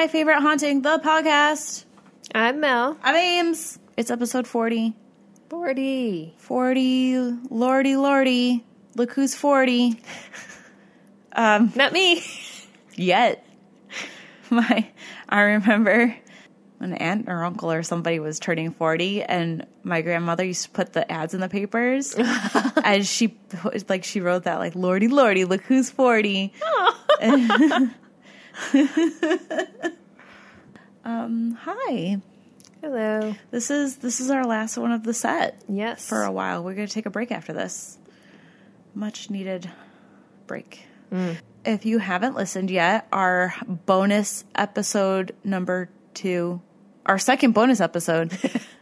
my favorite haunting, the podcast. I'm Mel. I'm Ames. It's episode 40. 40. 40, lordy, lordy. Look who's 40. Um, Not me. yet. My, I remember an aunt or uncle or somebody was turning 40 and my grandmother used to put the ads in the papers and she like she wrote that like lordy lordy look who's 40 um hi. Hello. this is this is our last one of the set. Yes. for a while. We're going to take a break after this. Much needed break. If you haven't listened yet our bonus episode number two our second bonus episode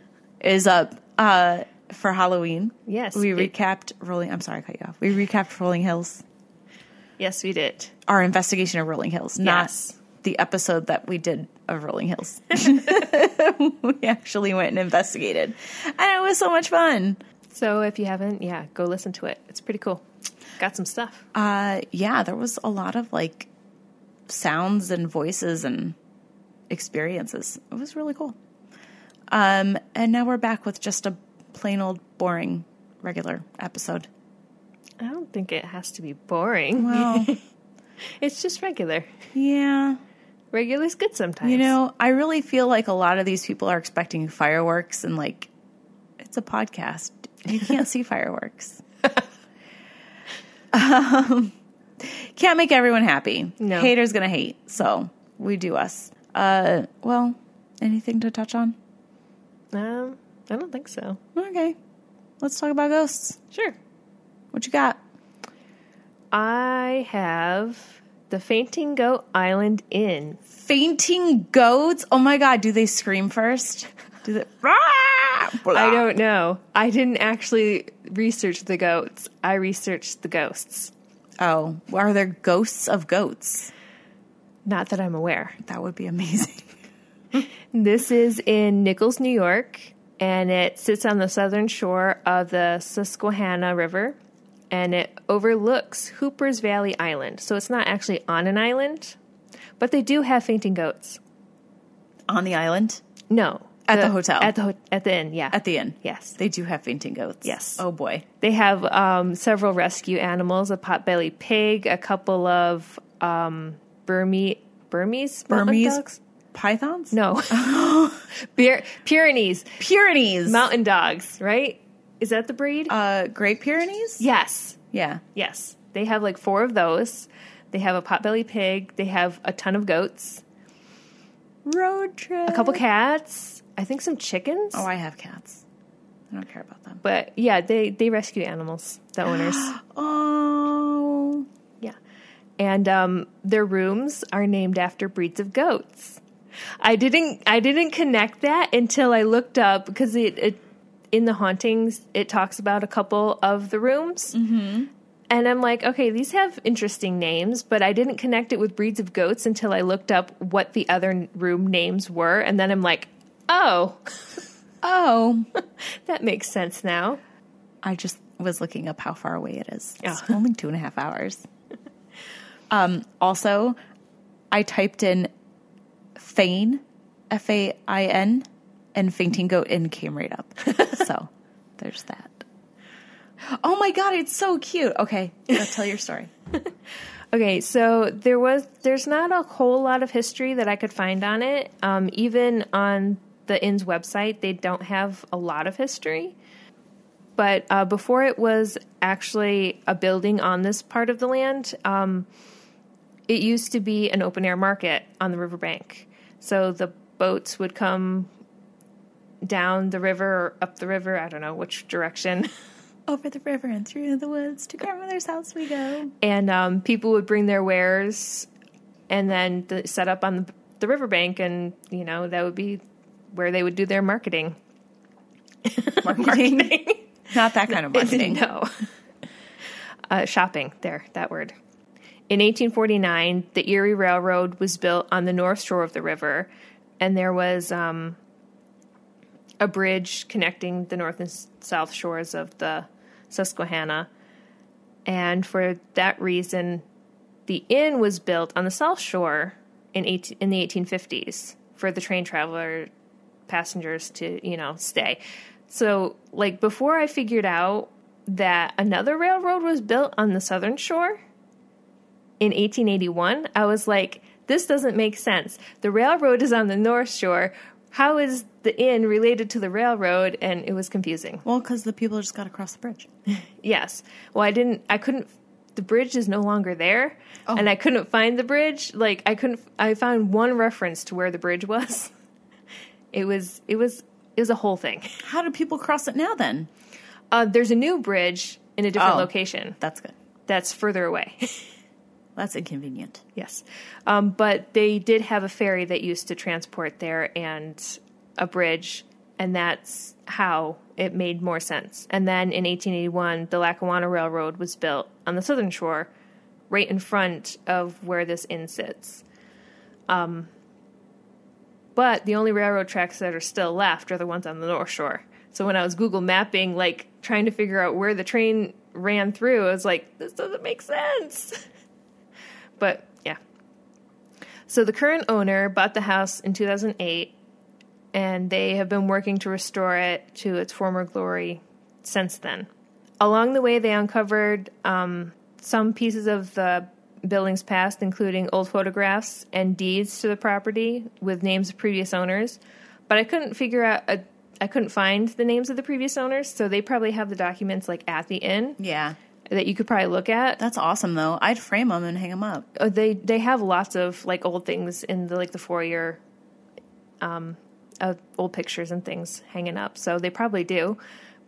is up uh for halloween. Yes. we it- recapped rolling i'm sorry i cut you off. We recapped rolling hills yes, we did. our investigation of rolling hills not the episode that we did of rolling hills we actually went and investigated and it was so much fun So if you haven't, yeah, go listen to it. It's pretty cool. Got some stuff. uh yeah there was a lot of like sounds and voices and experiences it was really cool um and now we're back with just a plain old boring regular episode I don't think it has to be boring. well It's just regular. yeah Regular's good sometimes. you know i really feel like a lot of these people are expecting fireworks and like it's a podcast you can't see fireworks um, can't make everyone happy No. haters gonna hate so we do us uh well anything to touch on Um, I don't think so. okay let's talk about ghosts Sure. What you got I have the Fainting Goat Island Inn. fainting goats oh my god do they scream first do they ah, I don't know. I didn't actually research the goats. I researched the ghosts. oh are there ghosts of goats Not that I'm aware. that would be amazing This is in Nichols, New York, and it sits on the southern shore of the Susquehanna River, and it overlooks Hooper's Valley Island. So it's not actually on an island, but they do have fainting goats. on the island No, At the hotel. At the ho- at the inn, yeah. at the inn. yes, They do have fainting goats. Yes. Oh boy. they have um, several rescue animals: a potbelly pig, a couple of um, Burmese Burmese mountain Burmese dogs? pythons? No, Pyrenees Pyrenees. mountain dogs. Right? Is that the breed? uh Great Pyrenees? yes, Yeah. yes. They have like four of those. They have a potbelly pig. They have a ton of goats, Road trip. a couple cats. I think some chickens. Oh, I have cats. I don't care about them. But yeah, they they rescue animals. The owners. Oh. Yeah. And um, their rooms are named after breeds of goats. I didn't I didn't connect that until I looked up because it, it in the hauntings it talks about a couple of the rooms. Mm-hmm. And I'm like, okay, these have interesting names, but I didn't connect it with breeds of goats until I looked up what the other room names were, and then I'm like, oh, Oh. that makes sense now. I just was looking up how far away it is. It's Oh. only two and a half hours. um, also, I typed in Fain, F A I N, and fainting goat and came right up. so there's that. Oh my god, it's so cute. Okay, tell your story. Okay, so there was there's not a whole lot of history that I could find on it. Um, even on the inn's website, they don't have a lot of history. But uh, before it was actually a building on this part of the land, um, it used to be an open air market on the riverbank. So the boats would come down the river or up the river. I don't know which direction. Over the river and through the woods to grandmother's house we go. and um, people would bring their wares and then the, set up on the, the riverbank and you know that would be where they would do their marketing Marketing. Not that kind of marketing. no uh, shopping there that word in 1849 the erie railroad was built on the north shore of the river and there was um, a bridge connecting the north and south shores of the susquehanna and for that reason the inn was built on the South Shore in 18, in the 1850s for the train traveler passengers to, you know, stay. So, like before I figured out that another railroad was built on the Southern Shore in 1881, I was like, this doesn't make sense. The railroad is on the North Shore. How is the inn related to the railroad? And it was confusing. Well, because the people just got across the bridge. Yes. Well, I didn't, I couldn't, the bridge is no longer there. Oh. And I couldn't find the bridge. Like, I couldn't, I found one reference to where the bridge was. It was, it was, it was a whole thing. How do people cross it now then? Uh, there's a new bridge in a different Oh. location That's good. that's further away. That's inconvenient. yes. Um, but they did have a ferry that used to transport there and a bridge, and that's how it made more sense. And then in 1881, the Lackawanna Railroad was built on the southern shore, right in front of where this inn sits. Um, but the only railroad tracks that are still left are the ones on the north shore. So when I was Google mapping, like trying to figure out where the train ran through, I was like, this doesn't make sense. But yeah. So the current owner bought the house in 2008, and they have been working to restore it to its former glory since then. Along the way, they uncovered um, some pieces of the building's past, including old photographs and deeds to the property with names of previous owners. But I couldn't figure out, a, I couldn't find the names of the previous owners, so they probably have the documents like at the inn Yeah. That you could probably look at. That's awesome though. I'd frame them and hang them up. Uh, they they have lots of like old things in the like the foyer um of old pictures and things hanging up so they probably do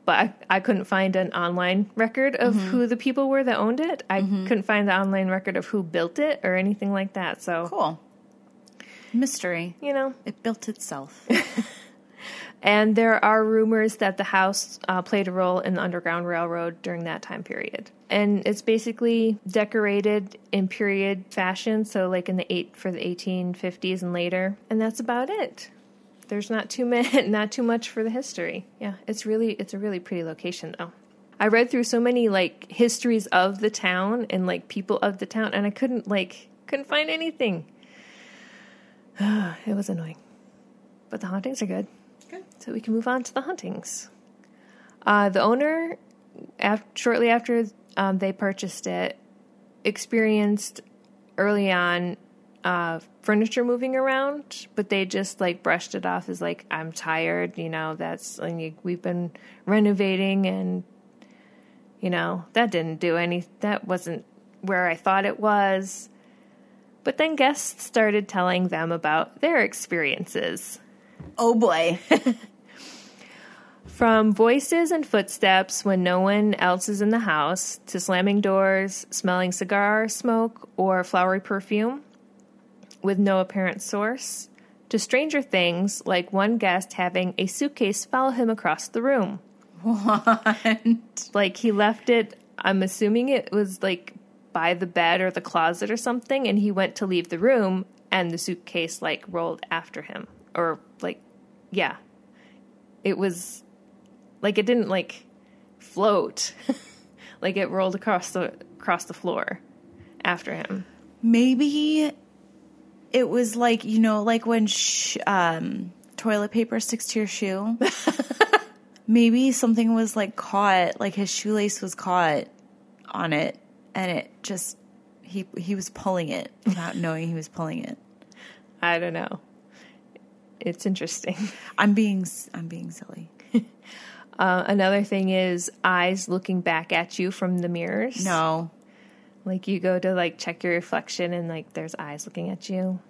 but I, I couldn't find an online record of who the people were that owned it i couldn't find the online record of who built it or anything like that so Cool. Mystery. you know It built itself. and there are rumors that the house uh, played a role in the underground railroad during that time period. And it's basically decorated in period fashion so like in the eight for the 1850s and later. And that's about it. There's not too many not too much for the history. Yeah it's really it's a really pretty location though. I read through so many like histories of the town and like people of the town and i couldn't like couldn't find anything. It was annoying. But the hauntings are good Good. So we can move on to the huntings. uh, the owner af- shortly after um, they purchased it experienced early on uh, furniture moving around, but they just like brushed it off as like I'm tired. You know, that's and we've been renovating, and you know that didn't do any. That wasn't where I thought it was. But then guests started telling them about their experiences. Oh boy. From voices and footsteps when no one else is in the house, to slamming doors, smelling cigar smoke or flowery perfume with no apparent source, to stranger things like one guest having a suitcase follow him across the room. what? Like he left it, I'm assuming it was like by the bed or the closet or something, and he went to leave the room and the suitcase like rolled after him. Or like, yeah. It was like it didn't like float. like it rolled across the across the floor after him. Maybe it was like, you know, like when sh- um, toilet paper sticks to your shoe. Maybe something was like caught, like his shoelace was caught on it, and it just he he was pulling it without knowing he was pulling it. I don't know. It's interesting. I'm being I'm being silly. Uh, another thing is eyes looking back at you from the mirrors. No, Like you go to like check your reflection and like there's eyes looking at you.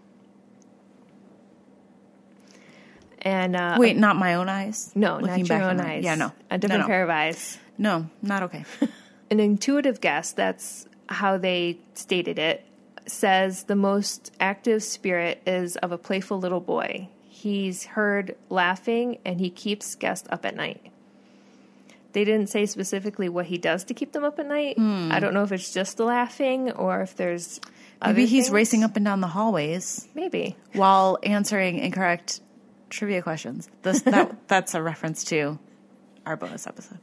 And uh wait, not my own eyes. no, Looking not your own eyes. Yeah, no, A different no, no. pair of eyes. No, not okay. An intuitive guess, that's how they stated it, says the most active spirit is of a playful little boy. He's heard laughing and he keeps guests up at night. They didn't say specifically what he does to keep them up at night. Hmm. I don't know if it's just the laughing or if there's Maybe he's things. racing up and down the hallways Maybe. while answering incorrect trivia questions. This that that's a reference to our bonus episode.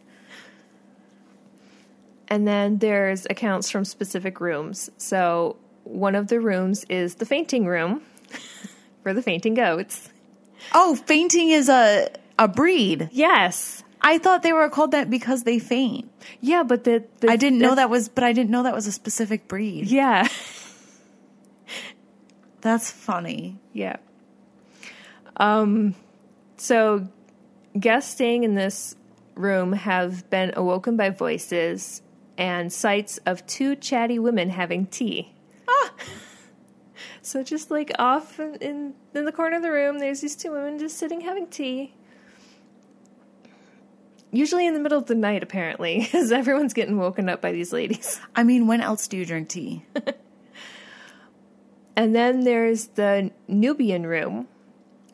And then there's accounts from specific rooms. So one of the rooms is the fainting room for the fainting goats. Oh, fainting is a a breed. Yes. I thought they were called that because they faint. Yeah, but the, the I didn't know that was, but I didn't know that was a specific breed. Yeah. That's funny. Yeah. Um so guests staying in this room have been awoken by voices and sights of two chatty women having tea. So just like off in, in in the corner of the room, there's these two women just sitting having tea. Usually in the middle of the night, apparently, because everyone's getting woken up by these ladies. I mean, when else do you drink tea? And then there's the Nubian room,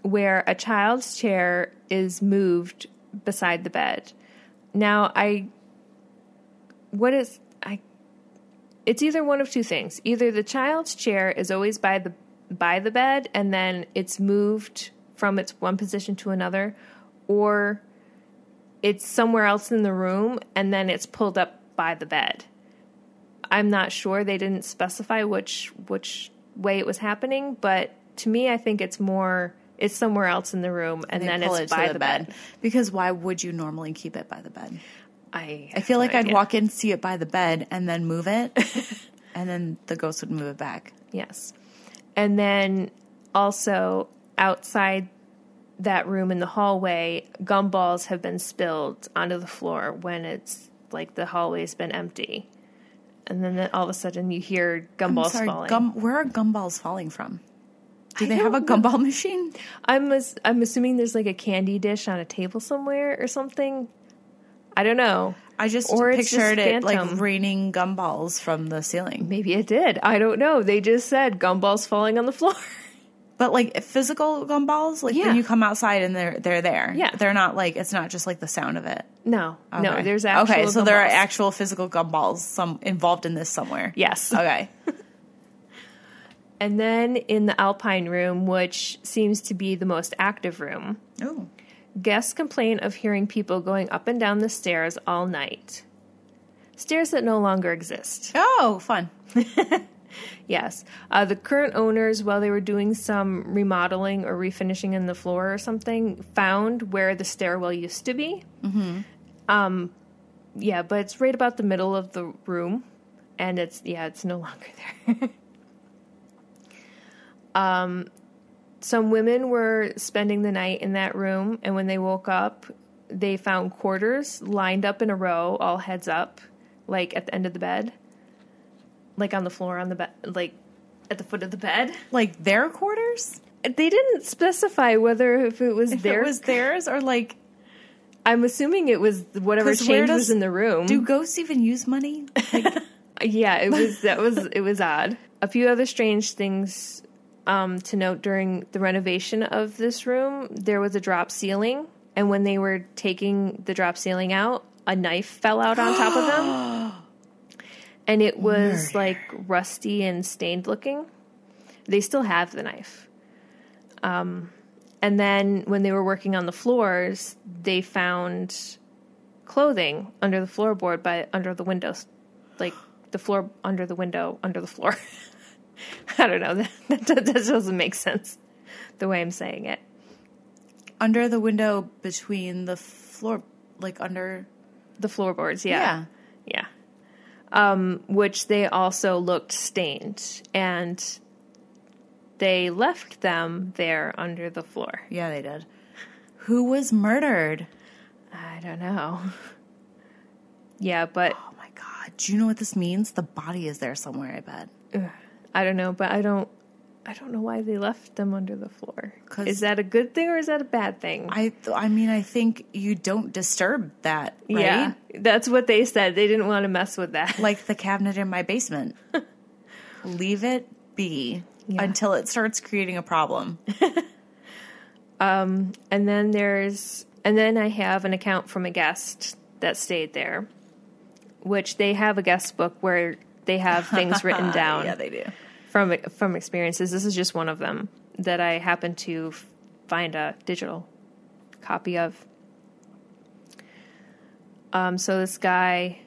where a child's chair is moved beside the bed. Now, I. What is. I. It's either one of two things. Either the child's chair is always by the by the bed and then it's moved from its one position to another or it's somewhere else in the room and then it's pulled up by the bed. I'm not sure they didn't specify which which way it was happening, but to me I think it's more it's somewhere else in the room and They then it's it by the the bed. Because why would you normally keep it by the bed? I I feel like no I'd walk in, see it by the bed, and then move it, and then the ghost would move it back. Yes. And then also outside that room in the hallway, gumballs have been spilled onto the floor when it's like the hallway's been empty. And then all of a sudden you hear gumballs sorry, falling. gum. Where are gumballs falling from? Do they have a don't know. gumball machine? I'm I'm assuming there's like a candy dish on a table somewhere or something. I don't know. I just Or pictured just it like raining gumballs from the ceiling. Maybe it did. I don't know. They just said gumballs falling on the floor. But like physical gumballs, like Yeah. when you come outside and they're they're there. Yeah. they're not like it's not just like the sound of it. no, no. There's actual. okay. So there are actual physical gumballs some involved in this somewhere. Yes. Okay. And then in the Alpine room, which seems to be the most active room, Oh. Guests complain of hearing people going up and down the stairs all night. Stairs that no longer exist. Oh, fun. Yes. Uh, the current owners, while they were doing some remodeling or refinishing in the floor or something, found where the stairwell used to be. Mm-hmm. Um, yeah, but it's right about the middle of the room, and it's yeah, it's no longer there. um, some women were spending the night in that room, and when they woke up, they found quarters lined up in a row, all heads up, like at the end of the bed like on the floor on the bed, like at the foot of the bed. Like their quarters? They didn't specify whether if it was If their. it was theirs or like I'm assuming it was whatever change does- was in the room. do ghosts even use money? Like yeah, it was that was it was odd. A few other strange things um, to note during the renovation of this room. There was a drop ceiling, and when they were taking the drop ceiling out, a knife fell out on top of them. And it was Murder. like rusty and stained looking. They still have the knife. Um, and then when they were working on the floors, they found clothing under the floorboard, but under the windows, like the floor under the window, under the floor. I don't know. That, that, that doesn't make sense the way I'm saying it. under the window between the floor like under The floorboards, yeah. yeah. Yeah. Um, which they also looked stained, and they left them there under the floor. Yeah, they did. Who was murdered? I don't know. Yeah, but Oh my god. Do you know what this means? The body is there somewhere, I bet. I don't know. But I don't. I don't know why they left them under the floor. Is that a good thing or is that a bad thing? I th- I mean, I think you don't disturb that, right? Yeah, that's what they said. They didn't want to mess with that. Like the cabinet in my basement. Leave it be Yeah. until it starts creating a problem. um, And then there's, and then I have an account from a guest that stayed there, which they have a guest book where they have things written down yeah, they do. From from experiences. This is just one of them that I happened to find a digital copy of. Um, so this guy,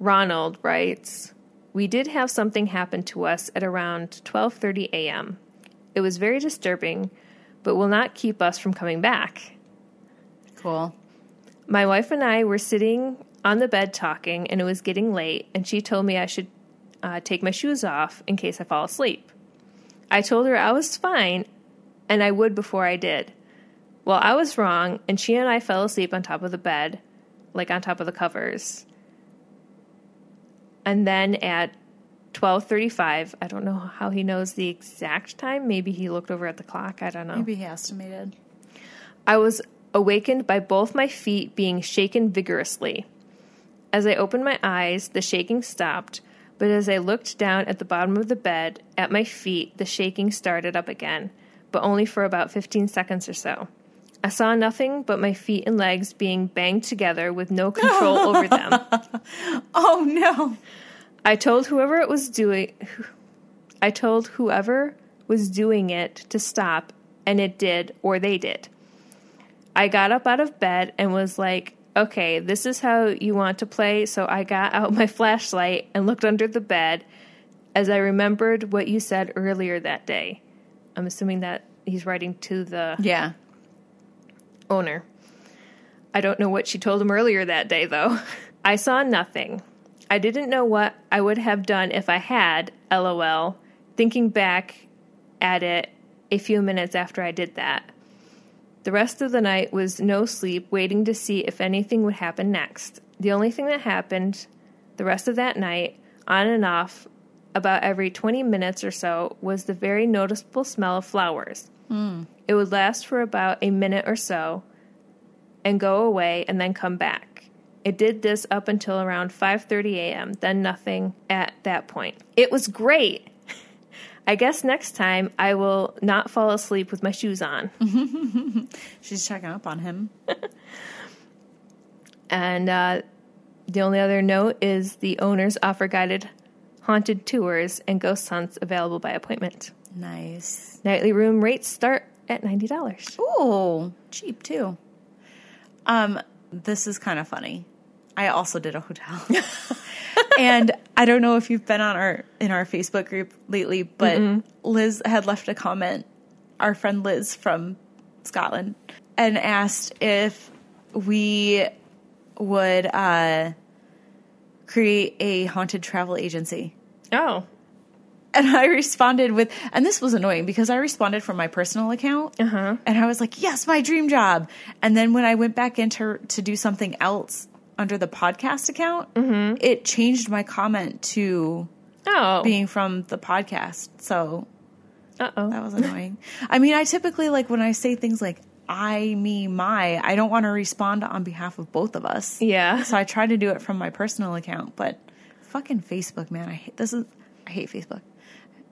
Ronald, writes we did have something happen to us at around 12:30 a.m. It was very disturbing, but will not keep us from coming back. Cool. My wife and I were sitting on the bed talking, and it was getting late, and she told me I should uh, take my shoes off in case I fall asleep. I told her I was fine, and I would before I did. Well, I was wrong, and she and I fell asleep on top of the bed, like on top of the covers. And then at 12:35, I don't know how he knows the exact time. Maybe he looked over at the clock. I don't know. Maybe he estimated. I was awakened by both my feet being shaken vigorously. As I opened my eyes, the shaking stopped, but as I looked down at the bottom of the bed, at my feet, the shaking started up again, but only for about 15 seconds or so. I saw nothing but my feet and legs being banged together with no control over them. Oh no. I told whoever it was doing I told whoever was doing it to stop and it did or they did. I got up out of bed and was like, "Okay, this is how you want to play." So I got out my flashlight and looked under the bed as I remembered what you said earlier that day. I'm assuming that he's writing to the Yeah. owner. I don't know what she told him earlier that day, though. I saw nothing. I didn't know what I would have done if I had, lol, thinking back at it a few minutes after I did that. The rest of the night was no sleep, waiting to see if anything would happen next. The only thing that happened the rest of that night, on and off, about every 20 minutes or so, was the very noticeable smell of flowers. Hmm. It would last for about a minute or so and go away and then come back. It did this up until around 5:30 a.m., then nothing at that point. It was great. I guess next time I will not fall asleep with my shoes on. She's checking up on him. And uh, the only other note is the owners offer guided haunted tours and ghost hunts available by appointment. Nice. Nightly room rates start at $90. Ooh, cheap too. Um, this is kind of funny. I also did a hotel. and I don't know if you've been on our in our Facebook group lately, but Liz had left a comment, our friend Liz from Scotland, and asked if we would uh create a haunted travel agency. Oh, And I responded with, and this was annoying because I responded from my personal account, Uh-huh. and I was like, "Yes, my dream job." And then when I went back into to do something else under the podcast account, it changed my comment to oh, being from the podcast. So uh oh. that was annoying. I mean, I typically like when I say things like "I," "me," "my," I don't want to respond on behalf of both of us. Yeah. So I try to do it from my personal account, but fucking Facebook, man, I hate this is I hate Facebook.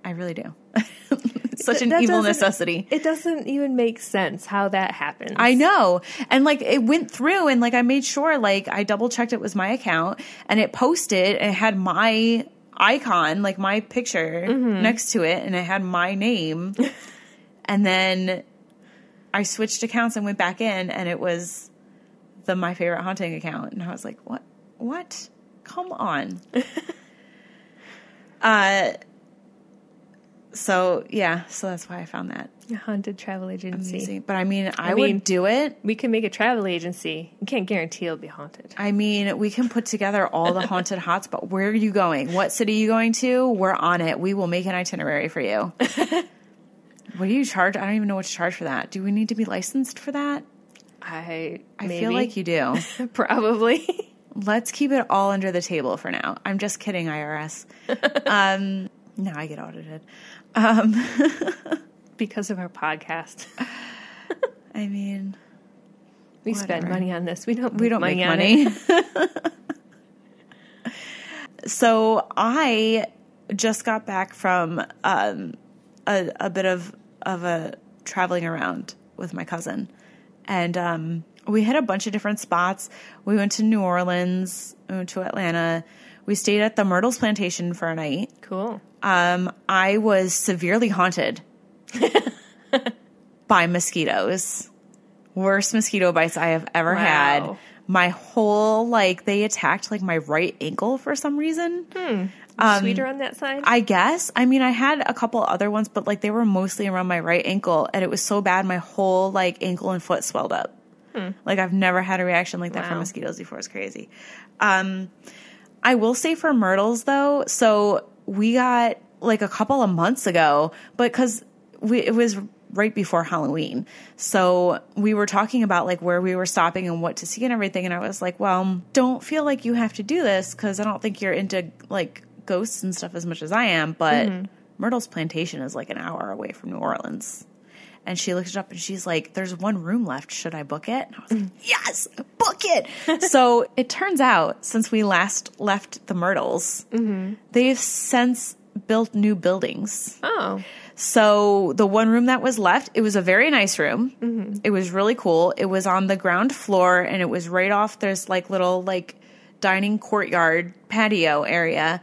I really do. Such an evil necessity. It doesn't even make sense how that happens. I know. And like it went through and like I made sure like I double checked it was my account and it posted and it had my icon, like my picture next to it and it had my name. and then I switched accounts and went back in and it was the my favorite haunting account and I was like, "What? What? Come on." uh so yeah, so that's why I found that A haunted travel agency. amusing. But I mean, I, mean- would do it. We can make a travel agency. You can't guarantee it'll be haunted. I mean, we can put together all the haunted hots, but where are you going? What city are you going to? We're on it. We will make an itinerary for you. what do you charge? I don't even know what to charge for that. Do we need to be licensed for that? I I maybe. feel like you do. probably. Let's keep it all under the table for now. I'm just kidding, IRS. um, no, I get audited. because of our podcast. I mean, We spend money on this. We don't. we don't make on money. so I just got back from um, a, a bit of of a traveling around with my cousin, and um, we hit a bunch of different spots. We went to New Orleans, we went to Atlanta. We stayed at the Myrtles Plantation for a night. Cool. Um, I was severely haunted by mosquitoes. Worst mosquito bites I have ever Wow. had. My whole like they attacked like my right ankle for some reason. Sweeter on that side? I guess. I mean, I had a couple other ones, but like they were mostly around my right ankle, and it was so bad my whole like ankle and foot swelled up. Like I've never had a reaction like that from mosquitoes before. It's crazy. Um, I will say for myrtles though, so we got like a couple of months ago, but because it was right before Halloween, so we were talking about like where we were stopping and what to see and everything, and I was like, well, don't feel like you have to do this because I don't think you're into like ghosts and stuff as much as I am, but mm-hmm. Myrtle's plantation is like an hour away from New Orleans. And she looked it up and she's like, There's one room left. Should I book it? And I was like, Yes, book it. so it turns out, since we last left the Myrtles, mm-hmm. they've since built new buildings. oh. So the one room that was left, it was a very nice room. Mm-hmm. It was really cool. It was on the ground floor and it was right off there's like little like dining courtyard patio area.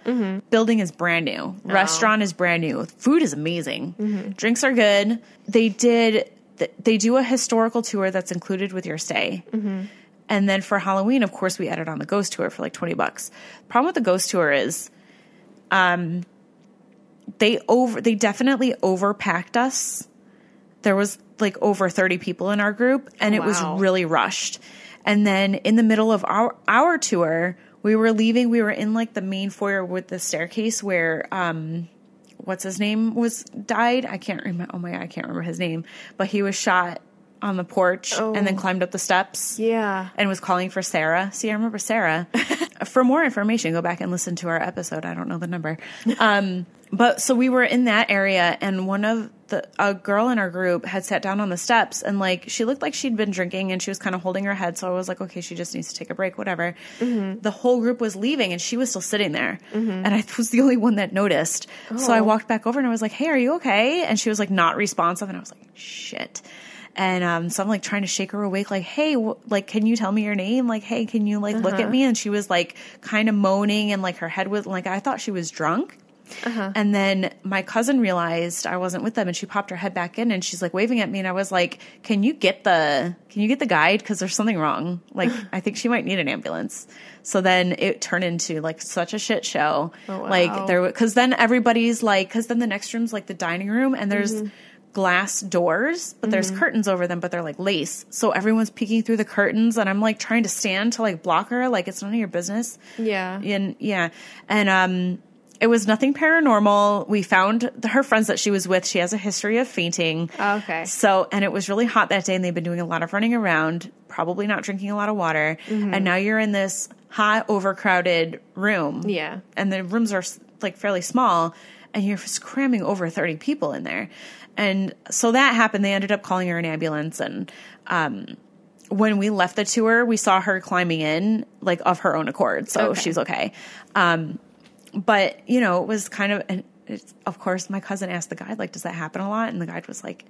Building is brand new. Restaurant is brand new. Food is amazing. Drinks are good. They did they do a historical tour that's included with your stay. And then for Halloween, of course, we added on the ghost tour for like 20 bucks. Problem with the ghost tour is um they over they definitely overpacked us. There was like over 30 people in our group and it was really rushed. And then in the middle of our our tour, we were leaving, we were in like the main foyer with the staircase where um what's his name was died. I can't remember oh my god, I can't remember his name, but he was shot on the porch and then Oh. climbed up the steps Yeah. and was calling for Sarah. See, I remember Sarah. for more information, go back and listen to our episode. I don't know the number. Um, but so we were in that area, and one of the a girl in our group had sat down on the steps, and like she looked like she'd been drinking, and she was kind of holding her head. So I was like, okay, she just needs to take a break, whatever. Mm-hmm. The whole group was leaving, and she was still sitting there, mm-hmm. and I was the only one that noticed. So I Oh. walked back over, and I was like, hey, are you okay? And she was like not responsive, and I was like, shit. And um, so I'm like trying to shake her awake, like, hey, wh- like, can you tell me your name? Like, hey, can you like look at uh-huh. me? And she was like kind of moaning and like her head was like, I thought she was drunk. And then my cousin realized I wasn't with them and she popped her head back in and she's like waving at me. And I was like, can you get the, can you get the guide? Cause there's something wrong. Like, I think she might need an ambulance. So then it turned into like such a shit show. Oh, wow. Like there, cause then everybody's like, cause then the next room's like the dining room and there's, Mm-hmm. glass doors, but there's curtains over them, but they're like lace. So everyone's peeking through the curtains and I'm like trying to stand to like block her. Like it's none of your business. Yeah. And yeah. And, um, it was nothing paranormal. We found the, her friends that she was with. She has a history of fainting. Oh, Okay. So, and it was really hot that day, and they've been doing a lot of running around, probably not drinking a lot of water. Mm-hmm. And now you're in this hot, overcrowded room. Yeah. And the rooms are like fairly small, and you're just cramming over 30 people in there. And so that happened. They ended up calling her an ambulance. And um, when we left the tour, we saw her climbing in, like of her own accord. So Okay. she's okay. Um, but you know, it was kind of, and it's, of course, my cousin asked the guide, like, does that happen a lot? And the guide was like,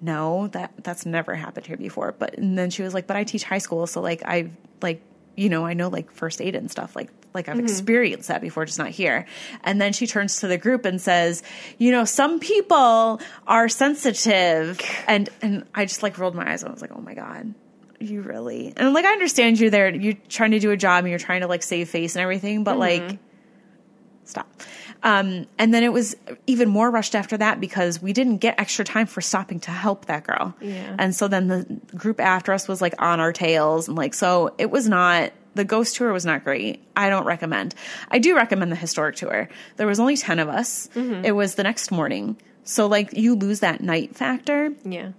no, that that's never happened here before. But and then she was like, but I teach high school, so like I've like you know I know like first aid and stuff like like I've mm-hmm. experienced that before, just not here. And then she turns to the group and says, you know, some people are sensitive, and and I just like rolled my eyes and I was like, oh my god. You really and like I understand you're there. You're trying to do a job and you're trying to like save face and everything, but like mm-hmm. Stop. Um, and then it was even more rushed after that because we didn't get extra time for stopping to help that girl. Yeah. And so then the group after us was like on our tails and like, so it was not, the ghost tour was not great. I don't recommend. I do recommend the historic tour. There was only 10 of us. It was the next morning. So like you lose that night factor Yeah.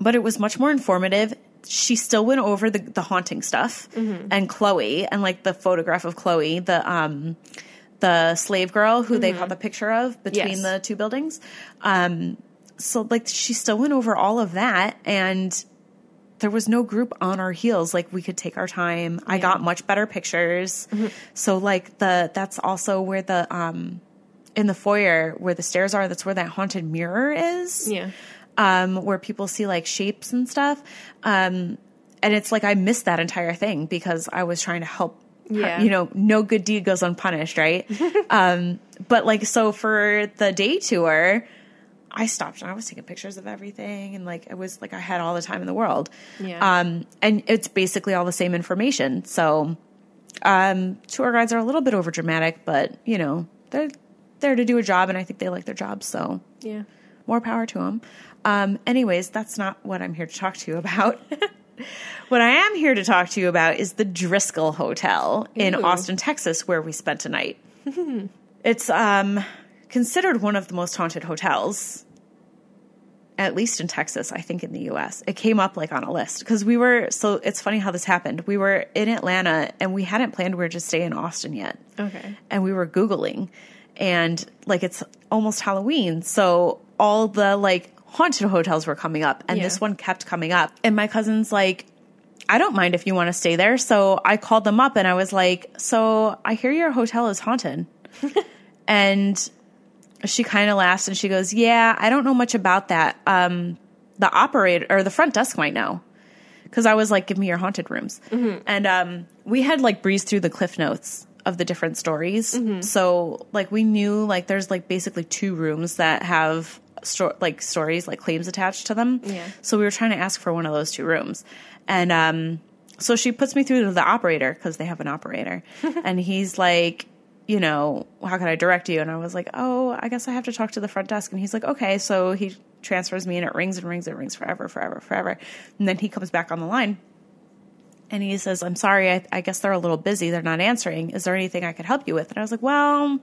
but it was much more informative. She still went over the, the haunting stuff and Chloe and like the photograph of Chloe, the um the slave girl who they caught the picture of between Yes. the two buildings. Um so like she still went over all of that and there was no group on our heels like we could take our time. I got much better pictures. So like the that's also where the um in the foyer where the stairs are, that's where that haunted mirror is Yeah. um, where people see like shapes and stuff. Um, and it's like I missed that entire thing because I was trying to help. Yeah. you know, no good deed goes unpunished, right? um, but like, so for the day tour, I stopped and I was taking pictures of everything, and like it was like I had all the time in the world. Yeah. Um, and it's basically all the same information. So, um, tour guides are a little bit over dramatic, but you know, they're there to do a job, and I think they like their job. So Yeah. more power to them. Um, anyways, that's not what I'm here to talk to you about. what I am here to talk to you about is the Driskill Hotel in Austin, Texas, where we spent a night. it's um, considered one of the most haunted hotels, at least in Texas, I think in the US. It came up like on a list because we were, so it's funny how this happened. We were in Atlanta and we hadn't planned we were to stay in Austin yet Okay. and we were googling and like it's almost halloween so all the like haunted hotels were coming up and Yeah. this one kept coming up. And my cousin's like i don't mind if you want to stay there. So i called them up and i was like so i hear your hotel is haunted. And she kind of laughs and she goes yeah i don't know much about that. Um the operator or the front desk might know. Because I was like, "Give me your haunted rooms," and um, we had like breezed through the cliff notes of the different stories. So like we knew like there's like basically two rooms that have sto- like stories like claims attached to them. Yeah. So we were trying to ask for one of those two rooms, and um, so she puts me through to the operator because they have an operator, and he's like. You know, how can I direct you? And I was like, oh, I guess I have to talk to the front desk. And he's like, okay. So he transfers me and it rings and rings and rings forever, forever, forever. And then he comes back on the line and he says, I'm sorry, I, I guess they're a little busy. They're not answering. Is there anything I could help you with? And I was like, well,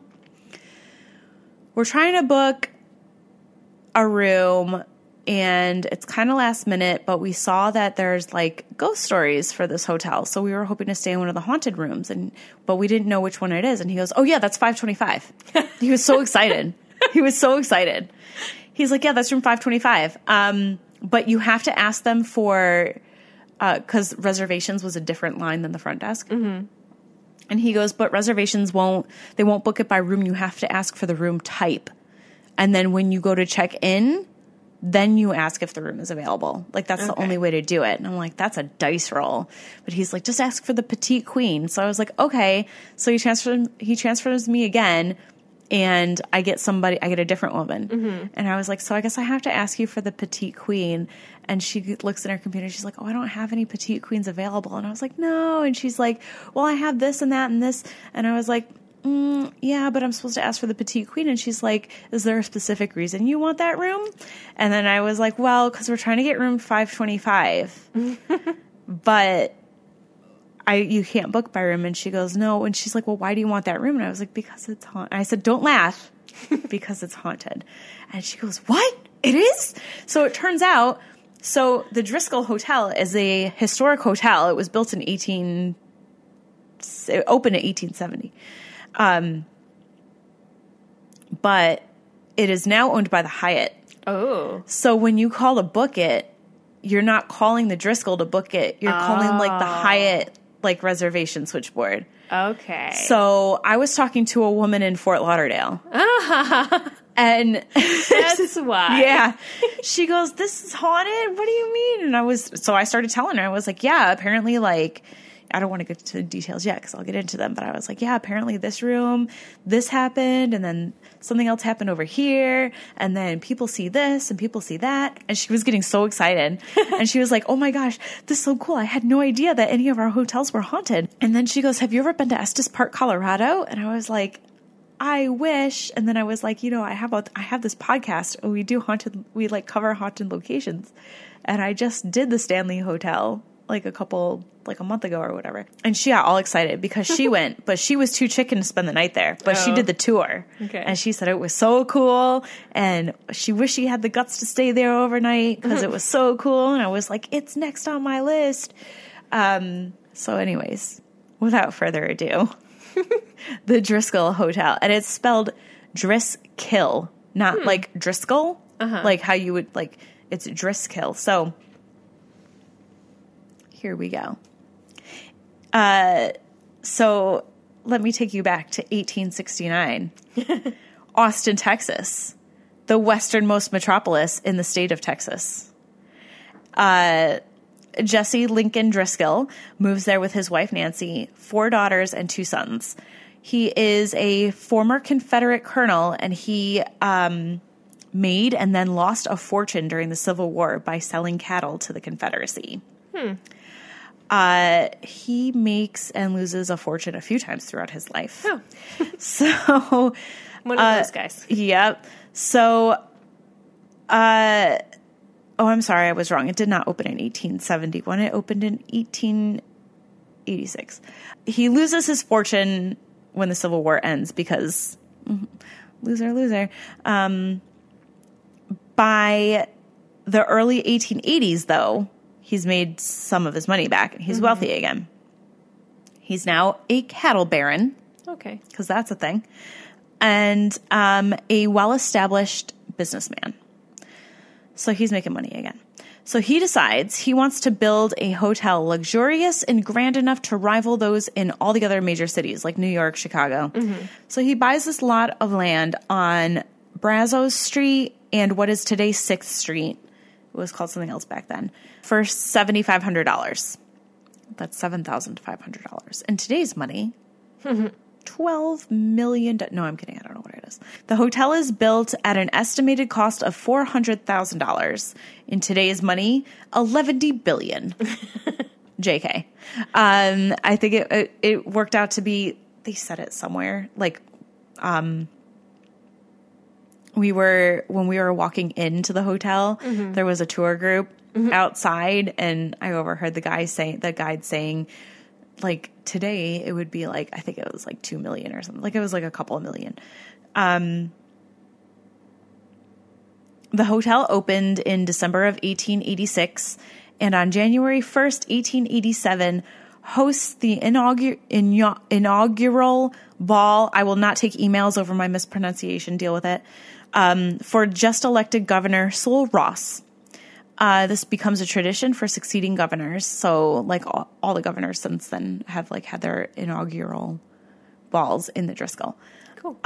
we're trying to book a room and it's kind of last minute, but we saw that there's like ghost stories for this hotel. So we were hoping to stay in one of the haunted rooms and but we didn't know which one it is. And he goes, Oh yeah, that's 525. he was so excited. he was so excited. He's like, Yeah, that's room 525. Um, but you have to ask them for because reservations was a different line than the front desk. Mm-hmm. And he goes, but reservations won't, they won't book it by room. You have to ask for the room type. And then when you go to check in, then you ask if the room is available. Like that's the only way to do it. And I'm like, that's a dice roll. But he's like, just ask for the petite queen. So I was like, okay. So he transfers he transfers me again and I get somebody I get a different woman. Mm-hmm. And I was like, so I guess I have to ask you for the petite queen. And she looks in her computer, she's like, Oh, I don't have any petite queens available. And I was like, No. And she's like, Well, I have this and that and this. And I was like, mm, yeah, but I'm supposed to ask for the petite queen. And she's like, is there a specific reason you want that room? And then I was like, well, because we're trying to get room 525. but I you can't book by room. And she goes, no. And she's like, well, why do you want that room? And I was like, because it's haunted. I said, don't laugh because it's haunted. And she goes, what? It is? So it turns out, so the Driskill Hotel is a historic hotel. It was built in 18, it opened in 1870 Um, but it is now owned by the Hyatt. Oh. So when you call to book it, you're not calling the Driskill to book it. You're calling like the oh. Hyatt like reservation switchboard. Okay. So I was talking to a woman in Fort Lauderdale. and that's why. yeah. She goes, This is haunted? What do you mean? And I was, so I started telling her, I was like, Yeah, apparently, like, I don't want to get to the details yet because I'll get into them, but I was like, Yeah, apparently this room, this happened, and then something else happened over here, and then people see this and people see that. And she was getting so excited. and she was like, Oh my gosh, this is so cool. I had no idea that any of our hotels were haunted. And then she goes, Have you ever been to Estes Park, Colorado? And I was like, I wish. And then I was like, you know, I have a, I have this podcast. and We do haunted. We like cover haunted locations, and I just did the Stanley Hotel like a couple like a month ago or whatever. And she got all excited because she went, but she was too chicken to spend the night there. But she Oh. did the tour, Okay. and she said it was so cool, and she wished she had the guts to stay there overnight because it was so cool. And I was like, it's next on my list. Um, so, anyways, without further ado the Driskill Hotel, and it's spelled Driskill, not like Driscoll, like how you would like it's Driskill. So here we go. Uh, so let me take you back to 1869, Austin, Texas, the westernmost metropolis in the state of Texas. Uh, Jesse Lincoln Driskill moves there with his wife Nancy, four daughters, and two sons. He is a former Confederate colonel, and he um, made and then lost a fortune during the Civil War by selling cattle to the Confederacy. Uh, he makes and loses a fortune a few times throughout his life. Oh, So, one of Uh, those guys. yep. So, uh, oh, I'm sorry, I was wrong. It did not open in 1871. It opened in 1886. He loses his fortune when the Civil War ends because mhm, loser, loser. Um, by the early 1880s, though, he's made some of his money back and he's wealthy again. He's now a cattle baron Okay. because that's a thing, and um, a well established businessman. So he's making money again. So he decides he wants to build a hotel luxurious and grand enough to rival those in all the other major cities like New York, Chicago. So he buys this lot of land on Brazos Street and what is today 6th Street. It was called something else back then. For $7,500. That's $7,500. In today's money, 12 million. do- No, I'm kidding. I don't know what it is. The hotel is built at an estimated cost of $400,000. In today's money, 11 billion. JK. Um, I think it, it, it worked out to be, they said it somewhere, like, um, we were when we were walking into the hotel there was a tour group outside and i overheard the guy saying the guide saying like today it would be like i think it was like 2 million or something. Like it was like a couple of million. Um the hotel opened in december of 1886 and on january 1st 1887 hosts the inaugur- inau- inaugural ball. I will not take emails over my mispronunciation deal with it um, for just elected governor Sol Ross. Uh, this becomes a tradition for succeeding governors. So, like all, all the governors since then have like had their inaugural balls in the Driskill. Cool.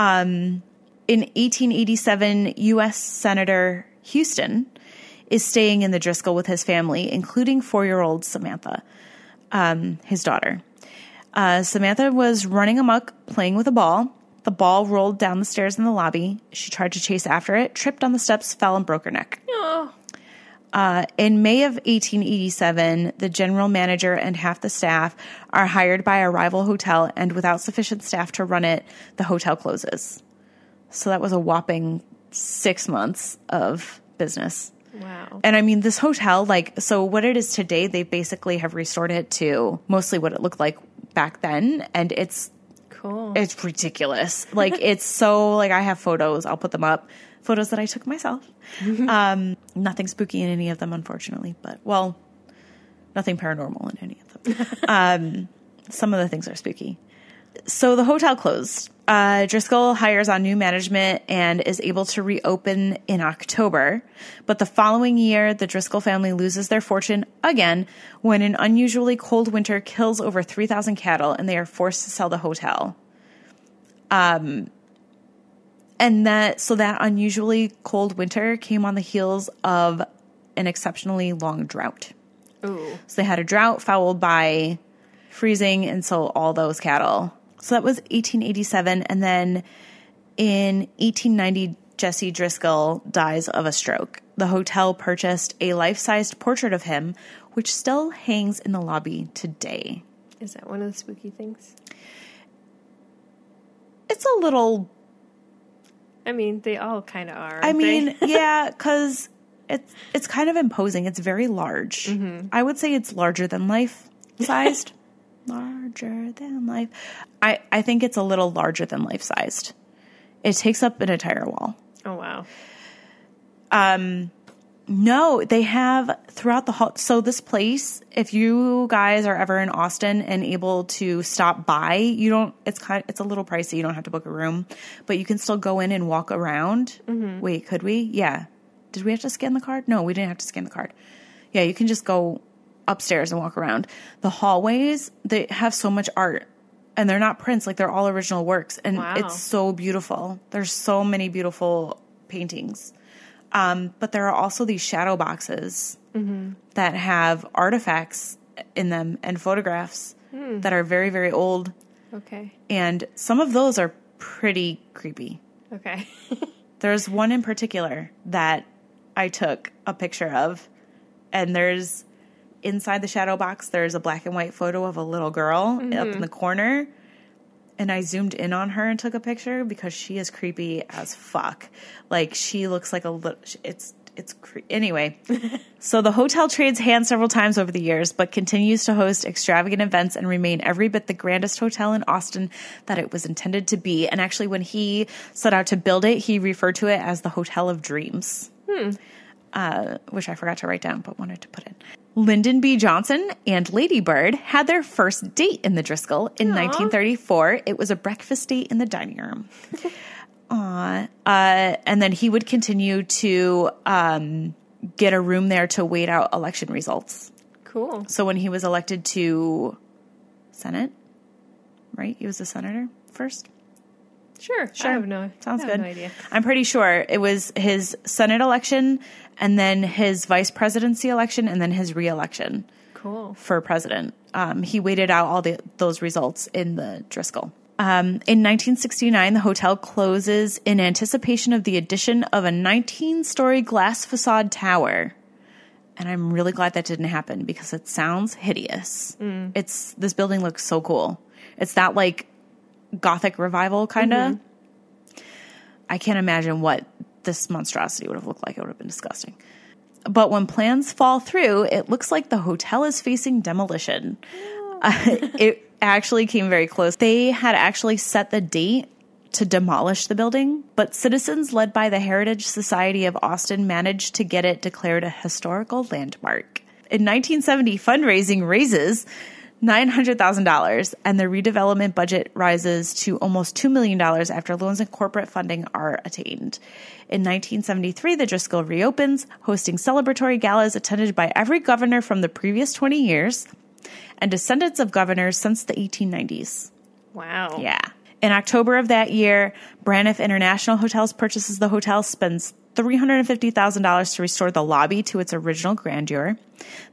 In 1887, U.S. Senator Houston is staying in the Driskill with his family, including four-year-old Samantha, um, his daughter. Uh, Samantha was running amok, playing with a ball. The ball rolled down the stairs in the lobby. She tried to chase after it, tripped on the steps, fell, and broke her neck. oh, Uh, in May of 1887, the general manager and half the staff are hired by a rival hotel, and without sufficient staff to run it, the hotel closes. So that was a whopping six months of business. wow. And I mean, this hotel, like, so what it is today, they basically have restored it to mostly what it looked like back then. And it's Cool. it's ridiculous. Like it's so like I have photos. I'll put them up. Photos that I took myself. Um, nothing spooky in any of them, unfortunately. But well, nothing paranormal in any of them. um, some of the things are spooky. So the hotel closed. Uh, Driskill hires on new management and is able to reopen in October. But the following year, the Driskill family loses their fortune again when an unusually cold winter kills over 3,000 cattle and they are forced to sell the hotel. Um, and that, so that unusually cold winter came on the heels of an exceptionally long drought. Ooh. So they had a drought followed by freezing, and so all those cattle. So that was 1887, and then in 1890, Jesse Driskill dies of a stroke. The hotel purchased a life-sized portrait of him, which still hangs in the lobby today. Is that one of the spooky things? It's a little I mean, they all kind of are. I mean, yeah, because it's it's kind of imposing. It's very large. Mm-hmm. I would say it's larger than life sized. larger than life. I I think it's a little larger than life sized. It takes up an entire wall. oh wow. Um, No, they have throughout the whole. So this place, if you guys are ever in Austin and able to stop by, you don't. It's kind. It's a little pricey. You don't have to book a room, but you can still go in and walk around. Mm-hmm. Wait, could we? Yeah. Did we have to scan the card? No, we didn't have to scan the card. Yeah, you can just go upstairs and walk around. The hallways they have so much art. And they're not prints, like they're all original works. And Wow. it's so beautiful. There's so many beautiful paintings. Um, but there are also these shadow boxes that have artifacts in them and photographs that are very, very old. Okay. And some of those are pretty creepy. Okay. There's one in particular that I took a picture of, and there's inside the shadow box, there's a black and white photo of a little girl up in the corner. And I zoomed in on her and took a picture because she is creepy as fuck. Like she looks like a little. It's it's cre- anyway. so the hotel trades hands several times over the years, but continues to host extravagant events and remain every bit the grandest hotel in Austin that it was intended to be. And actually, when he set out to build it, he referred to it as the Hotel of Dreams uh, which I forgot to write down but wanted to put in. Lyndon B. Johnson and Lady Bird had their first date in the Driskill in 1934. It was a breakfast date in the dining room. Aw. Uh, and then he would continue to um, get a room there to wait out election results. Cool. So when he was elected to Senate, right? He was a senator first. Sure. Sure. I have no. Sounds I have good. No idea. I'm pretty sure it was his Senate election and then his vice presidency election and then his reelection Cool. for president. Um, he waited out all the, those results in the Driskill. Um, in 1969, the hotel closes in anticipation of the addition of a 19 story glass facade tower. And I'm really glad that didn't happen because it sounds hideous. It's this building looks so cool. It's that like gothic revival kind of. I can't imagine what this monstrosity would have looked like. It would have been disgusting. But when plans fall through, it looks like the hotel is facing demolition. Uh, it actually came very close. They had actually set the date to demolish the building, but citizens led by the Heritage Society of Austin managed to get it declared a historical landmark. In 1970, fundraising raises $900,000 and the redevelopment budget rises to almost $2 million after loans and corporate funding are attained. In 1973, the Driskill reopens, hosting celebratory galas attended by every governor from the previous 20 years and descendants of governors since the 1890s. Wow. Yeah. In October of that year, Braniff International Hotels purchases the hotel, spends $350,000 to restore the lobby to its original grandeur.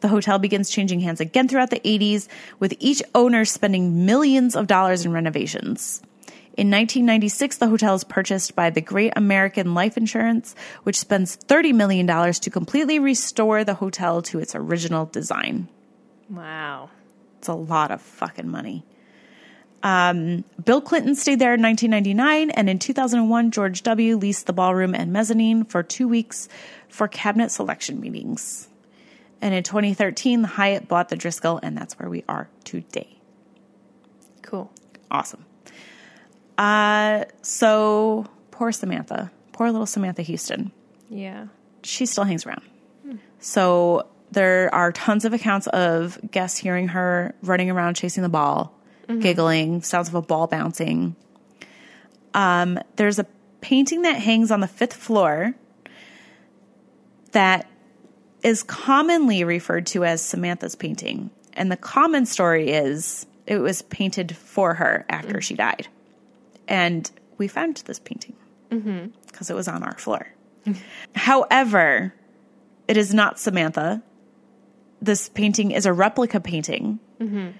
The hotel begins changing hands again throughout the 80s, with each owner spending millions of dollars in renovations. In 1996, the hotel is purchased by the Great American Life Insurance, which spends $30 million to completely restore the hotel to its original design. Wow. It's a lot of fucking money. Um, Bill Clinton stayed there in 1999, and in 2001, George W. leased the ballroom and mezzanine for two weeks for cabinet selection meetings. And in 2013, the Hyatt bought the Driskill, and that's where we are today. Cool. Awesome. Uh, so poor Samantha, poor little Samantha Houston. Yeah. she still hangs around. So there are tons of accounts of guests hearing her running around chasing the ball, Mm-hmm. giggling, sounds of a ball bouncing. Um, there's a painting that hangs on the fifth floor that is commonly referred to as Samantha's painting. And the common story is it was painted for her after mm. she died. And we found this painting mm-hmm. because it was on our floor. However, it is not Samantha. This painting is a replica painting mm-hmm.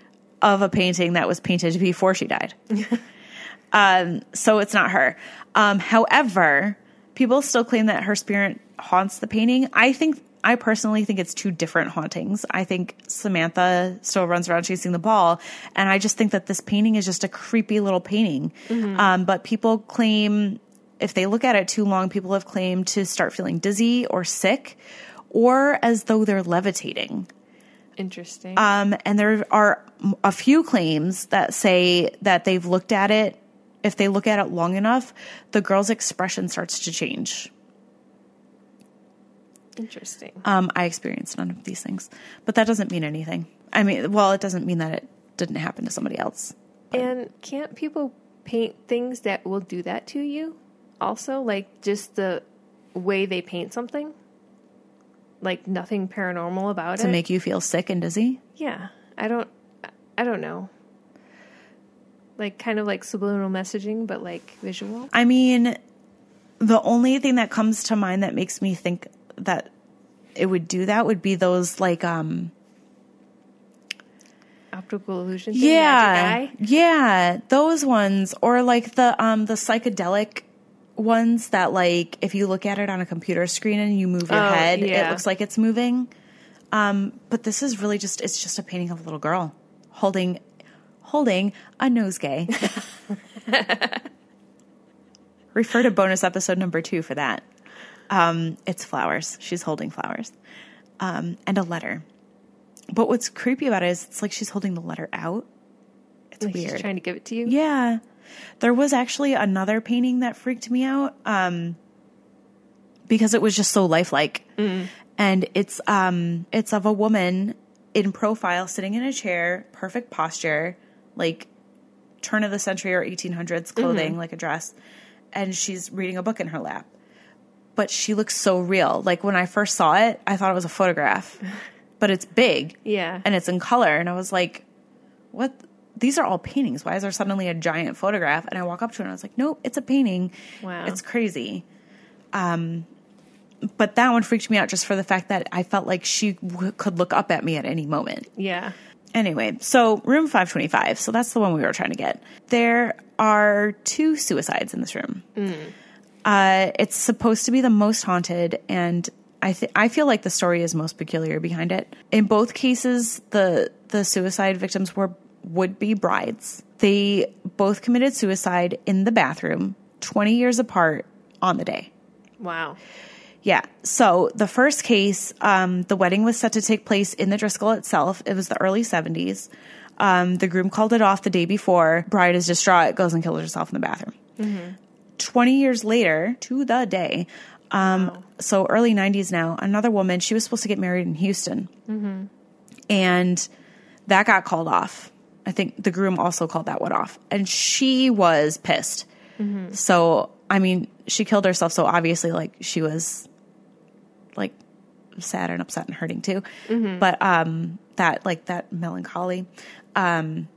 Of a painting that was painted before she died. um, so it's not her. Um, however, people still claim that her spirit haunts the painting. I think, I personally think it's two different hauntings. I think Samantha still runs around chasing the ball, and I just think that this painting is just a creepy little painting. Um, but people claim if they look at it too long, people have claimed to start feeling dizzy or sick, or as though they're levitating. Interesting. Um, and there are a few claims that say that they've looked at it. If they look at it long enough, the girl's expression starts to change. Interesting. Um, I experienced none of these things, but that doesn't mean anything. I mean, well, it doesn't mean that it didn't happen to somebody else. And can't people paint things that will do that to you? Also, like just the way they paint something? Like nothing paranormal about it. To it? make you feel sick and dizzy? yeah. I don't I don't know. Like kind of like subliminal messaging but like visual. I mean, the only thing that comes to mind that makes me think that it would do that would be those like um Optical illusion thing, yeah Magic Eye. yeah those ones or like the um the psychedelic ones that like if you look at it on a computer screen and you move your Oh, head yeah. it looks like it's moving Um, but this is really just it's just a painting of a little girl holding holding a nosegay. Refer to bonus episode number two for that. Um, it's flowers. She's holding flowers. Um, and a letter. But what's creepy about it is it's like she's holding the letter out. It's Like weird. she's trying to give it to you. Yeah. There was actually another painting that freaked me out um, because it was just so lifelike. And it's um it's of a woman in profile sitting in a chair, perfect posture, like turn of the century or 1800s clothing, like a dress, and she's reading a book in her lap. But she looks so real. Like when I first saw it, I thought it was a photograph. but it's big Yeah. and it's in color and i was like what these are all paintings. Why is there suddenly a giant photograph? And i walk up to it and i was like nope it's a painting. Wow. it's crazy. Um but that one freaked me out just for the fact that i felt like she w- could look up at me at any moment. Yeah. anyway so room 525 so that's the one we were trying to get. There are two suicides in this room. Uh, it's supposed to be the most haunted and I, th- I feel like the story is most peculiar behind it. In both cases the the suicide victims were would be brides they both committed suicide in the bathroom 20 years apart on the day Wow. yeah. So the first case, um, the wedding was set to take place in the Driskill itself. It was the early 70s. Um, the groom called it off the day before. Bride is distraught, goes and kills herself in the bathroom. 20 years later, to the day, um, so early 90s now, another woman, she was supposed to get married in Houston. And that got called off. I think the groom also called that one off. And she was pissed. So, I mean, she killed herself. So obviously, like, she was like sad and upset and hurting too. But, um, that, like, that melancholy. Um,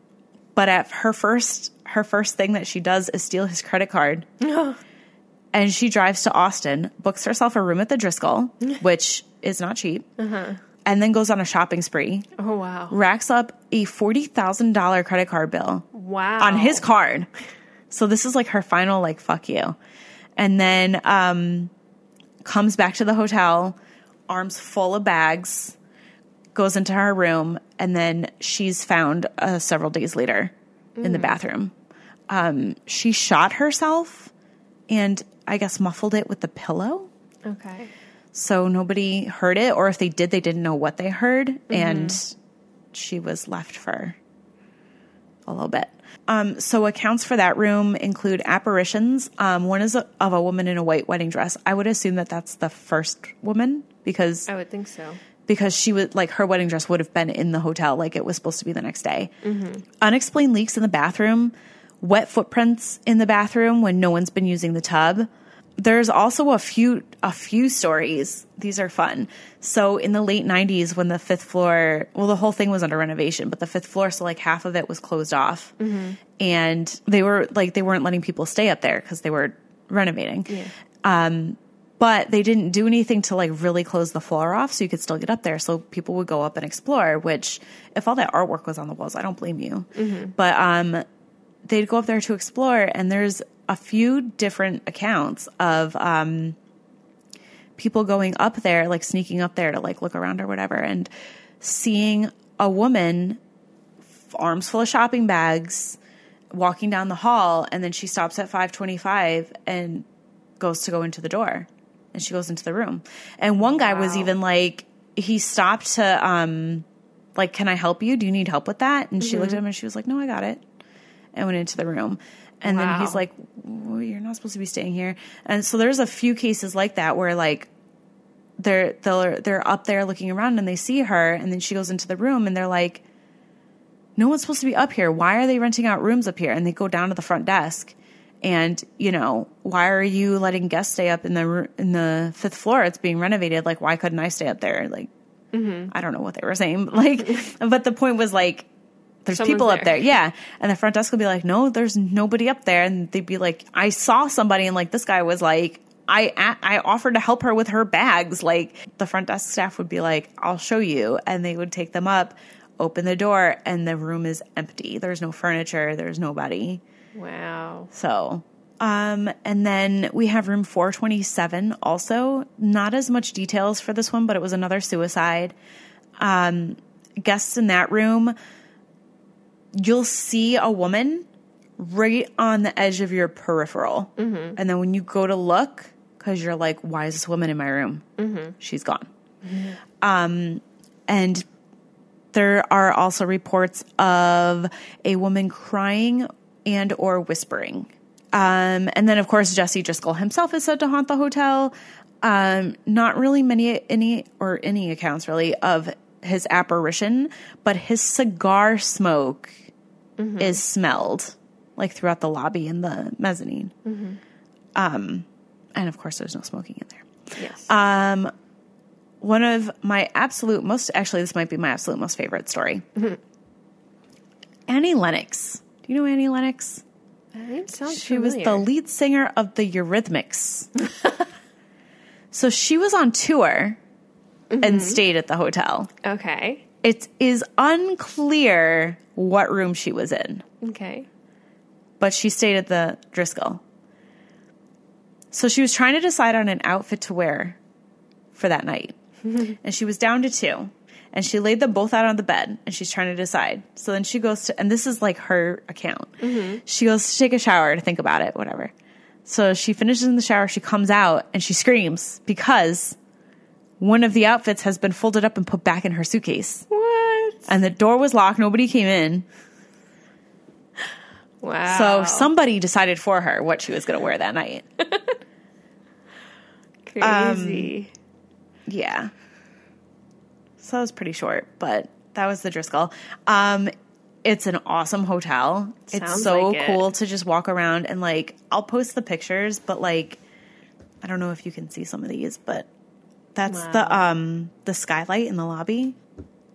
but at her first, her first thing that she does is steal his credit card. and she drives to Austin, books herself a room at the Driskill, which is not cheap, and then goes on a shopping spree, Oh wow. racks up a $40,000 credit card bill Wow. on his card. So this is like her final like fuck you. And then um comes back to the hotel, arms full of bags, goes into her room and then she's found uh, several days later in the bathroom. Um she shot herself and I guess muffled it with the pillow Okay. So nobody heard it or if they did they didn't know what they heard and she was left for a little bit. Um, so accounts for that room include apparitions. Um, one is a, of a woman in a white wedding dress. I would assume that that's the first woman because I would think so. because she would like her wedding dress would have been in the hotel like it was supposed to be the next day. Unexplained leaks in the bathroom wet footprints in the bathroom when no one's been using the tub there's also a few a few stories. These are fun. So in the late 90s when the fifth floor well the whole thing was under renovation but the fifth floor so like half of it was closed off. And they were like they weren't letting people stay up there because they were renovating. Um, but they didn't do anything to like really close the floor off so you could still get up there. So people would go up and explore which if all that artwork was on the walls i don't blame you. But um they'd go up there to explore and there's a few different accounts of um people going up there like sneaking up there to like look around or whatever and seeing a woman arms full of shopping bags walking down the hall and then she stops at 525 and goes to go into the door and she goes into the room. And one guy was even like he stopped to um like can i help you? Do you need help with that? And she looked at him and she was like no i got it and went into the room. And then he's like well, you're not supposed to be staying here. And so there's a few cases like that where like they're they're they're up there looking around and they see her and then she goes into the room and they're like no one's supposed to be up here. Why are they renting out rooms up here? And they go down to the front desk and you know why are you letting guests stay up in the in the fifth floor? It's being renovated. Like why couldn't i stay up there? Like mm-hmm. i don't know what they were saying but like but the point was like there's Someone's people up there. there yeah and the front desk would be like no there's nobody up there and they'd be like i saw somebody and like this guy was like I, I offered to help her with her bags. Like the front desk staff would be like, "I'll show you," and they would take them up, open the door, and the room is empty. There's no furniture. There's nobody. Wow. So, um, and then we have room 427 also. Not as much details for this one, but it was another suicide. um, guests in that room, you'll see a woman right on the edge of your peripheral. And then when you go to look, because you're like, why is this woman in my room? She's gone. Um, and there are also reports of a woman crying and or whispering. Um, and then of course Jesse Driskill himself is said to haunt the hotel. Um, not really many any or any accounts really of his apparition, but his cigar smoke is smelled like throughout the lobby and the mezzanine. Um, and of course there's no smoking in there. Yes. um, one of my absolute most actually this might be my absolute most favorite story. Annie lennox. Do you know annie lennox? That sounds she was the lead singer of the eurythmics. So she was on tour and stayed at the hotel. Okay. it is unclear what room she was in Okay. but she stayed at the Driskill. So she was trying to decide on an outfit to wear for that night. and she was down to two. And she laid them both out on the bed and she's trying to decide. So then she goes to, and this is like her account. Mm-hmm. She goes to take a shower to think about it, whatever. So she finishes in the shower, she comes out and she screams because one of the outfits has been folded up and put back in her suitcase. What? And the door was locked, nobody came in. Wow. So somebody decided for her what she was going to wear that night. crazy. Yeah. So it was pretty short, but that was the Driskill. Um, it's an awesome hotel. it's so like it. cool to just walk around and like I'll post the pictures, but like I don't know if you can see some of these, but that's Wow. the um the skylight in the lobby.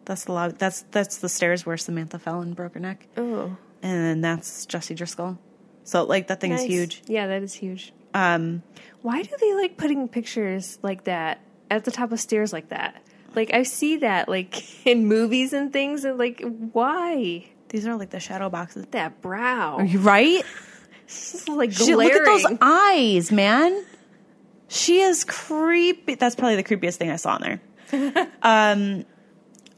That's the lobby. That's that's the stairs where Samantha fell and broke her neck, oh, and then that's Jesse Driskill. So like that thing nice. is huge. Yeah, that is huge. Um, Why do they like putting pictures like that at the top of stairs like that? Like I see that like in movies and things, and like why these are like the shadow boxes. that brow? Are you right? Just, like glaring. look at those eyes, man. She is creepy. That's probably the creepiest thing I saw in there. um,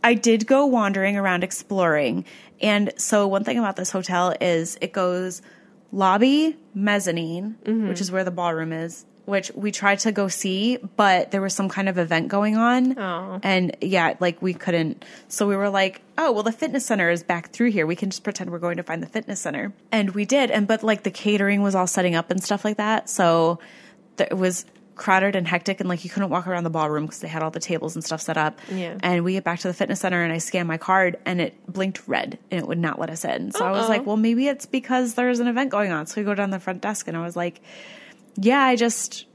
I did go wandering around exploring. And so, one thing about this hotel is it goes lobby, mezzanine, mm-hmm. which is where the ballroom is, which we tried to go see, but there was some kind of event going on. Oh. And yeah, like we couldn't. So we were like, oh, well, the fitness center is back through here. We can just pretend we're going to find the fitness center. And we did. And, but like the catering was all setting up and stuff like that. So it was crowded and hectic and like you couldn't walk around the ballroom because they had all the tables and stuff set up. Yeah. And we get back to the fitness center and I scanned my card and it blinked red and it would not let us in. So I was like, well, maybe it's because there's an event going on. So we go down the front desk and I was like, yeah, I just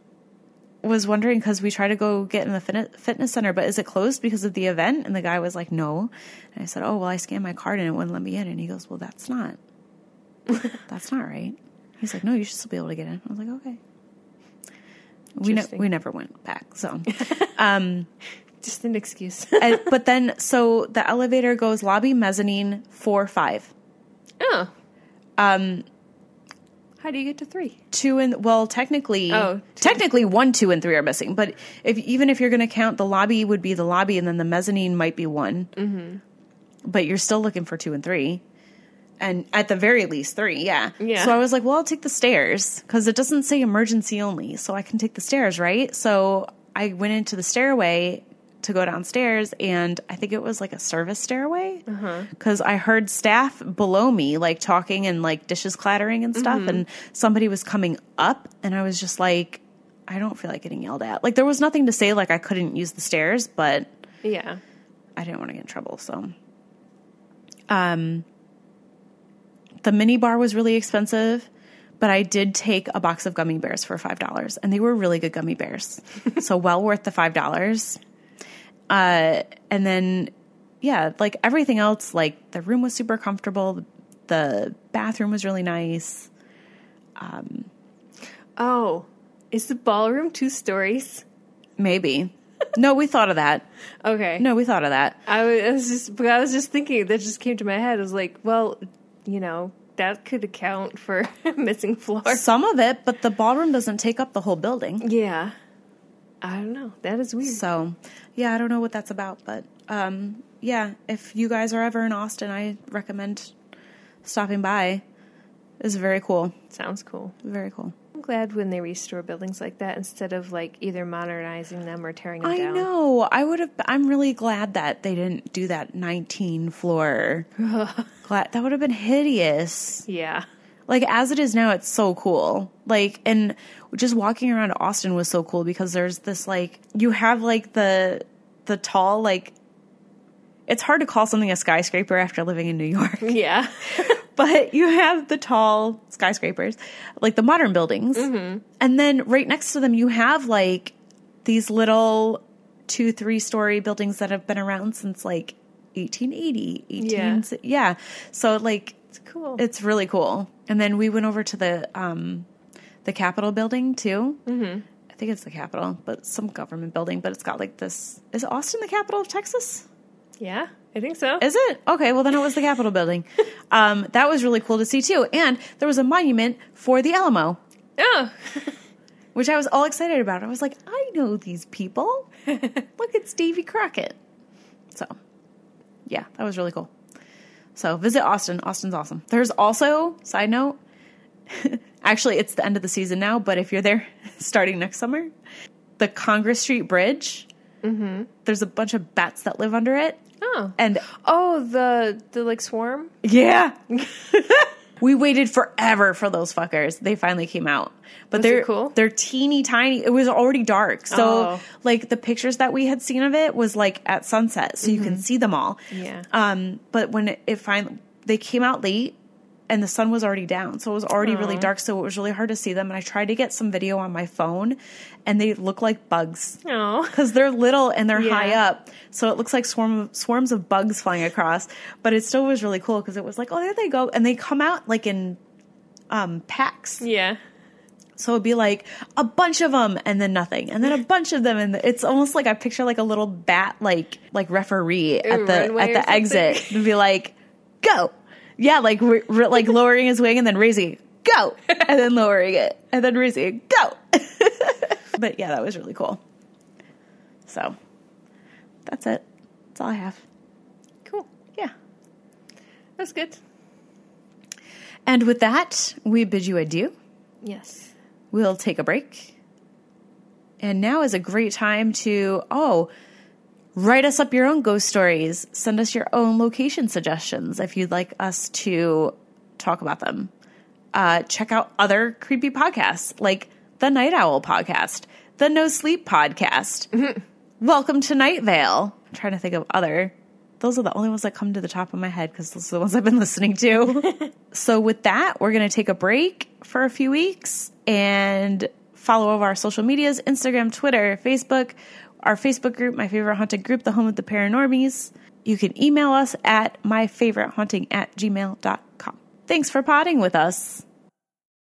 was wondering because we tried to go get in the fit- fitness center, but is it closed because of the event? And the guy was like, no. And I said, oh, well, I scanned my card and it wouldn't let me in. And he goes, well, that's not, that's not right. He's like, no, you should still be able to get in. I was like, okay. We, ne- we never went back. So, Just an excuse. And- but then, so the elevator goes lobby, mezzanine, four, five. oh. Um. How do you get to three? two and well technically Oh, two. technically one two and three are missing but if even if you're going to count the lobby would be the lobby and then the mezzanine might be one mm-hmm. but you're still looking for two and three and at the very least three yeah Yeah. so i was like well i'll take the stairs because it doesn't say emergency only so i can take the stairs right so i went into the stairway to go downstairs and i think it was like a service stairway because i heard staff below me like talking and like dishes clattering and stuff and somebody was coming up and i was just like i don't feel like getting yelled at like there was nothing to say like i couldn't use the stairs but Yeah. I didn't want to get in trouble, so. Um, the mini bar was really expensive, but I did take a box of gummy bears for five dollars, and they were really good gummy bears, so well worth the five dollars. Uh, and then, yeah, like everything else, like the room was super comfortable, the bathroom was really nice. Oh, is the ballroom two stories? Maybe, no, we thought of that. Okay. No, we thought of that. I was, just, I was just thinking. That just came to my head. I was like, well, you know, that could account for missing floor. Some of it, but the ballroom doesn't take up the whole building. Yeah. I don't know. That is weird. So, yeah, I don't know what that's about, but um, yeah, if you guys are ever in Austin, I recommend stopping by. It's very cool. Sounds cool. Very cool. I'm glad when they restore buildings like that instead of like either modernizing them or tearing them I down. know. I would have. I'm really glad that they didn't do that 19 floor. glad that would have been hideous. Yeah. Like as it is now, it's so cool. Like and just walking around Austin was so cool because there's this like you have like the the tall like. It's hard to call something a skyscraper after living in New York. Yeah. but you have the tall skyscrapers, like the modern buildings. And then right next to them, you have like these little two, three story buildings that have been around since like 1880, 18, Yeah. yeah. So like it's cool. it's really cool. And then we went over to the, um, the Capitol building too. Mm-hmm. I think it's the Capitol, but some government building, but it's got like this. Is Austin the capital of Texas? yeah, I think so. Is it? Okay, well then it was the Capitol building. Um, that was really cool to see too. And there was a monument for the Alamo, oh. which I was all excited about. I was like, I know these people. Look, it's Davy Crockett. So, yeah, that was really cool. So visit Austin. Austin's awesome. There's also, side note, actually it's the end of the season now, but if you're there starting next summer, the Congress Street Bridge, there's a bunch of bats that live under it. Oh. And Oh, the the like swarm? Yeah. we waited forever for those fuckers. They finally came out. But Was they're cool? They're teeny tiny. It was already dark. So Oh. like the pictures that we had seen of it was like at sunset so you can see them all. Mm-hmm. Yeah. Um but when it, it finally they came out late and the sun was already down. So it was already really dark so it was really hard to see them and I tried to get some video on my phone and they look like bugs Oh. because they're little and they're Yeah. high up, so it looks like swarm of, swarms of bugs flying across. But it still was really cool because it was like, oh, there they go, and they come out like in um, packs. Yeah. So it'd be like a bunch of them and then nothing, and then a bunch of them, and it's almost like I picture like a little bat, like like referee at the at the exit, and be like, go, yeah, like re- re- like lowering his wing and then raising, it, go, and then lowering it and then raising, it, go. but yeah, that was really cool. So that's it. That's all I have. Cool. Yeah. That's good. And with that, we bid you adieu. Yes. We'll take a break. And now is a great time to, oh, write us up your own ghost stories. Send us your own location suggestions if you'd like us to talk about them. Uh, check out other creepy podcasts like the Night Owl podcast, the No Sleep podcast. Welcome to Night Vale. I'm trying to think of other. Those are the only ones that come to the top of my head because those are the ones I've been listening to. so, with that, we're going to take a break for a few weeks and follow over our social medias Instagram, Twitter, Facebook, our Facebook group, My Favorite Haunted Group, The Home of the Paranormies. You can email us at myfavoritehaunting at gmail.com. Thanks for potting with us.